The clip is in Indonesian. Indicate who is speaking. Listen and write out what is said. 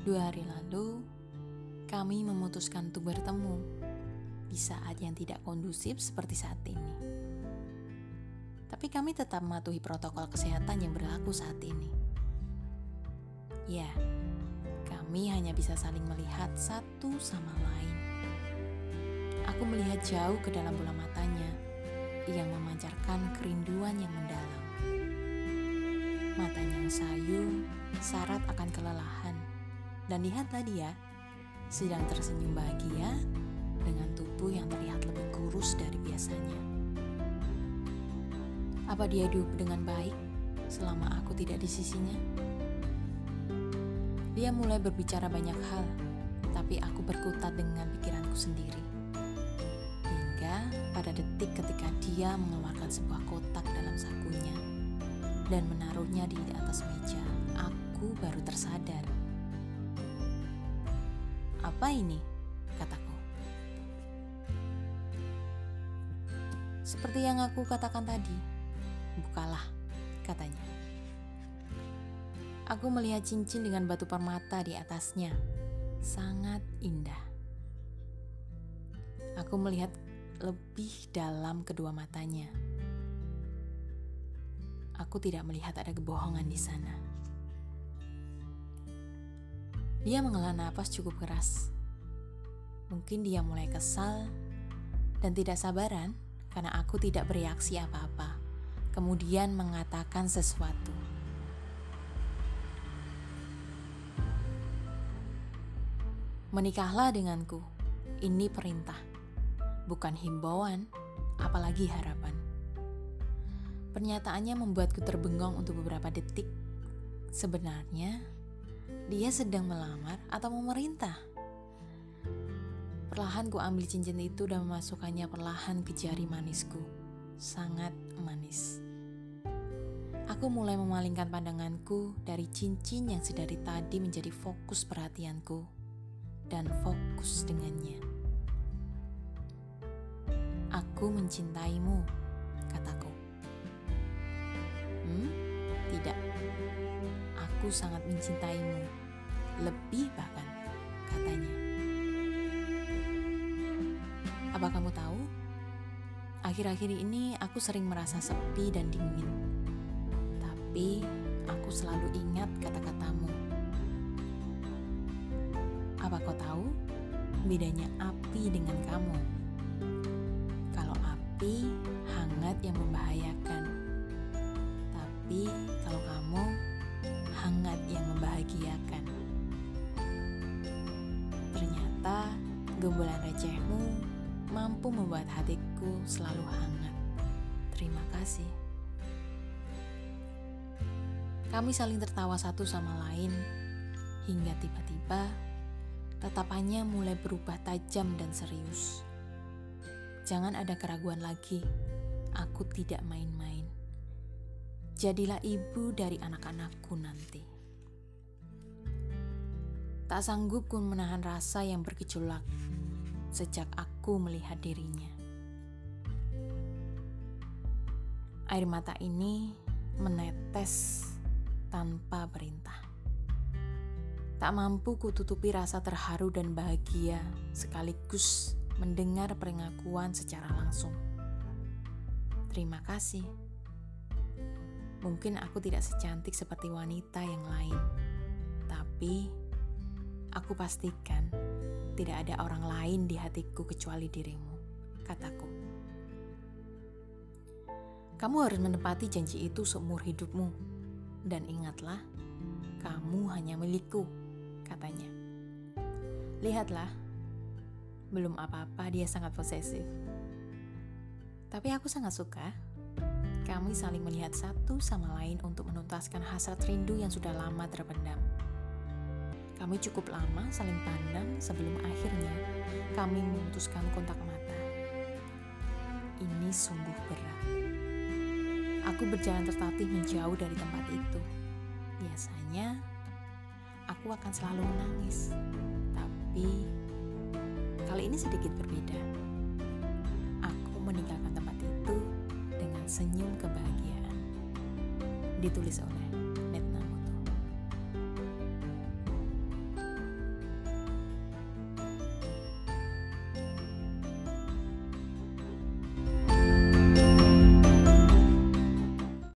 Speaker 1: Dua hari lalu, kami memutuskan untuk bertemu di saat yang tidak kondusif seperti saat ini. Tapi kami tetap mematuhi protokol kesehatan yang berlaku saat ini. Ya, kami hanya bisa saling melihat satu sama lain. Aku melihat jauh ke dalam bola matanya yang memancarkan kerinduan yang mendalam. Matanya yang sayu, syarat akan kelelahan. Dan lihatlah dia, sedang tersenyum bahagia dengan tubuh yang terlihat lebih kurus dari biasanya. Apa dia hidup dengan baik selama aku tidak di sisinya? Dia mulai berbicara banyak hal, tapi aku berkutat dengan pikiranku sendiri. Hingga pada detik ketika dia mengeluarkan sebuah kotak dalam sakunya dan menaruhnya di atas meja, aku baru tersadar. Apa ini? kataku. Seperti yang aku katakan tadi, bukalah, katanya. Aku melihat cincin dengan batu permata di atasnya. Sangat indah. Aku melihat lebih dalam kedua matanya. Aku tidak melihat ada kebohongan di sana. Dia menghela napas cukup keras. Mungkin dia mulai kesal dan tidak sabaran karena aku tidak bereaksi apa-apa. Kemudian mengatakan sesuatu. Menikahlah denganku. Ini perintah, bukan himbauan, apalagi harapan. Pernyataannya membuatku terbengong untuk beberapa detik. Sebenarnya, dia sedang melamar atau memerintah. Perlahan ku ambil cincin itu dan memasukkannya perlahan ke jari manisku. Sangat manis. Aku mulai memalingkan pandanganku dari cincin yang sedari tadi menjadi fokus perhatianku dan fokus dengannya. Aku mencintaimu, kataku. Tidak. Aku sangat mencintaimu. Lebih bahkan, katanya. Apa kamu tahu? Akhir-akhir ini aku sering merasa sepi dan dingin. Tapi aku selalu ingat kata-katamu. Apa kau tahu bedanya api dengan kamu? Kalau api hangat yang gembulan recehmu mampu membuat hatiku selalu hangat. Terima kasih. Kami saling tertawa satu sama lain hingga tiba-tiba tatapannya mulai berubah tajam dan serius. Jangan ada keraguan lagi. Aku tidak main-main. Jadilah ibu dari anak-anakku nanti. Tak sanggup ku menahan rasa yang bergejolak sejak aku melihat dirinya. Air mata ini menetes tanpa perintah. Tak mampu kututupi rasa terharu dan bahagia sekaligus mendengar pengakuan secara langsung. Terima kasih. Mungkin aku tidak secantik seperti wanita yang lain, tapi aku pastikan tidak ada orang lain di hatiku kecuali dirimu, kataku. Kamu harus menepati janji itu seumur hidupmu, dan ingatlah, kamu hanya milikku, katanya. Lihatlah, belum apa-apa dia sangat posesif. Tapi aku sangat suka. Kami saling melihat satu sama lain untuk menuntaskan hasrat rindu yang sudah lama terpendam. Kami cukup lama saling pandang sebelum akhirnya kami memutuskan kontak mata. Ini sungguh berat. Aku berjalan tertatih menjauh dari tempat itu. Biasanya aku akan selalu menangis, tapi kali ini sedikit berbeda. Aku meninggalkan tempat itu dengan senyum kebahagiaan. Ditulis oleh